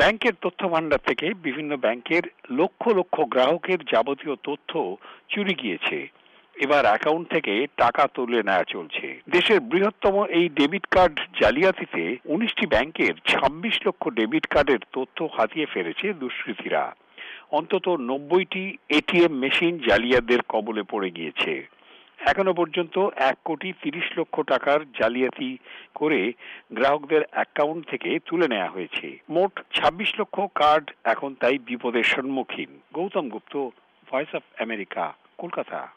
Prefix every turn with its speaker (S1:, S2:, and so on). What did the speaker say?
S1: ব্যাংকের তথ্য ভান্ডার থেকে বিভিন্ন ব্যাংকের লক্ষ লক্ষ গ্রাহকের যাবতীয় তথ্য চুরি গিয়েছে। এবার অ্যাকাউন্ট থেকে টাকা তুলে নেওয়া চলছে। দেশের বৃহত্তম এই ডেবিট কার্ড জালিয়াতিতে উনিশটি ব্যাংকের ২৬ লক্ষ ডেবিট কার্ডের তথ্য হাতিয়ে ফেলেছে দুষ্কৃতীরা। অন্তত নব্বইটি এটিএম মেশিন জালিয়াতদের কবলে পড়ে গিয়েছে। এখনও পর্যন্ত এক কোটি তিরিশ লক্ষ টাকার জালিয়াতি করে গ্রাহকদের অ্যাকাউন্ট থেকে তুলে নেওয়া হয়েছে। মোট ২৬ লক্ষ কার্ড এখন তাই বিপদের সম্মুখীন। Gautam Gupta, Voice of America, Kolkata.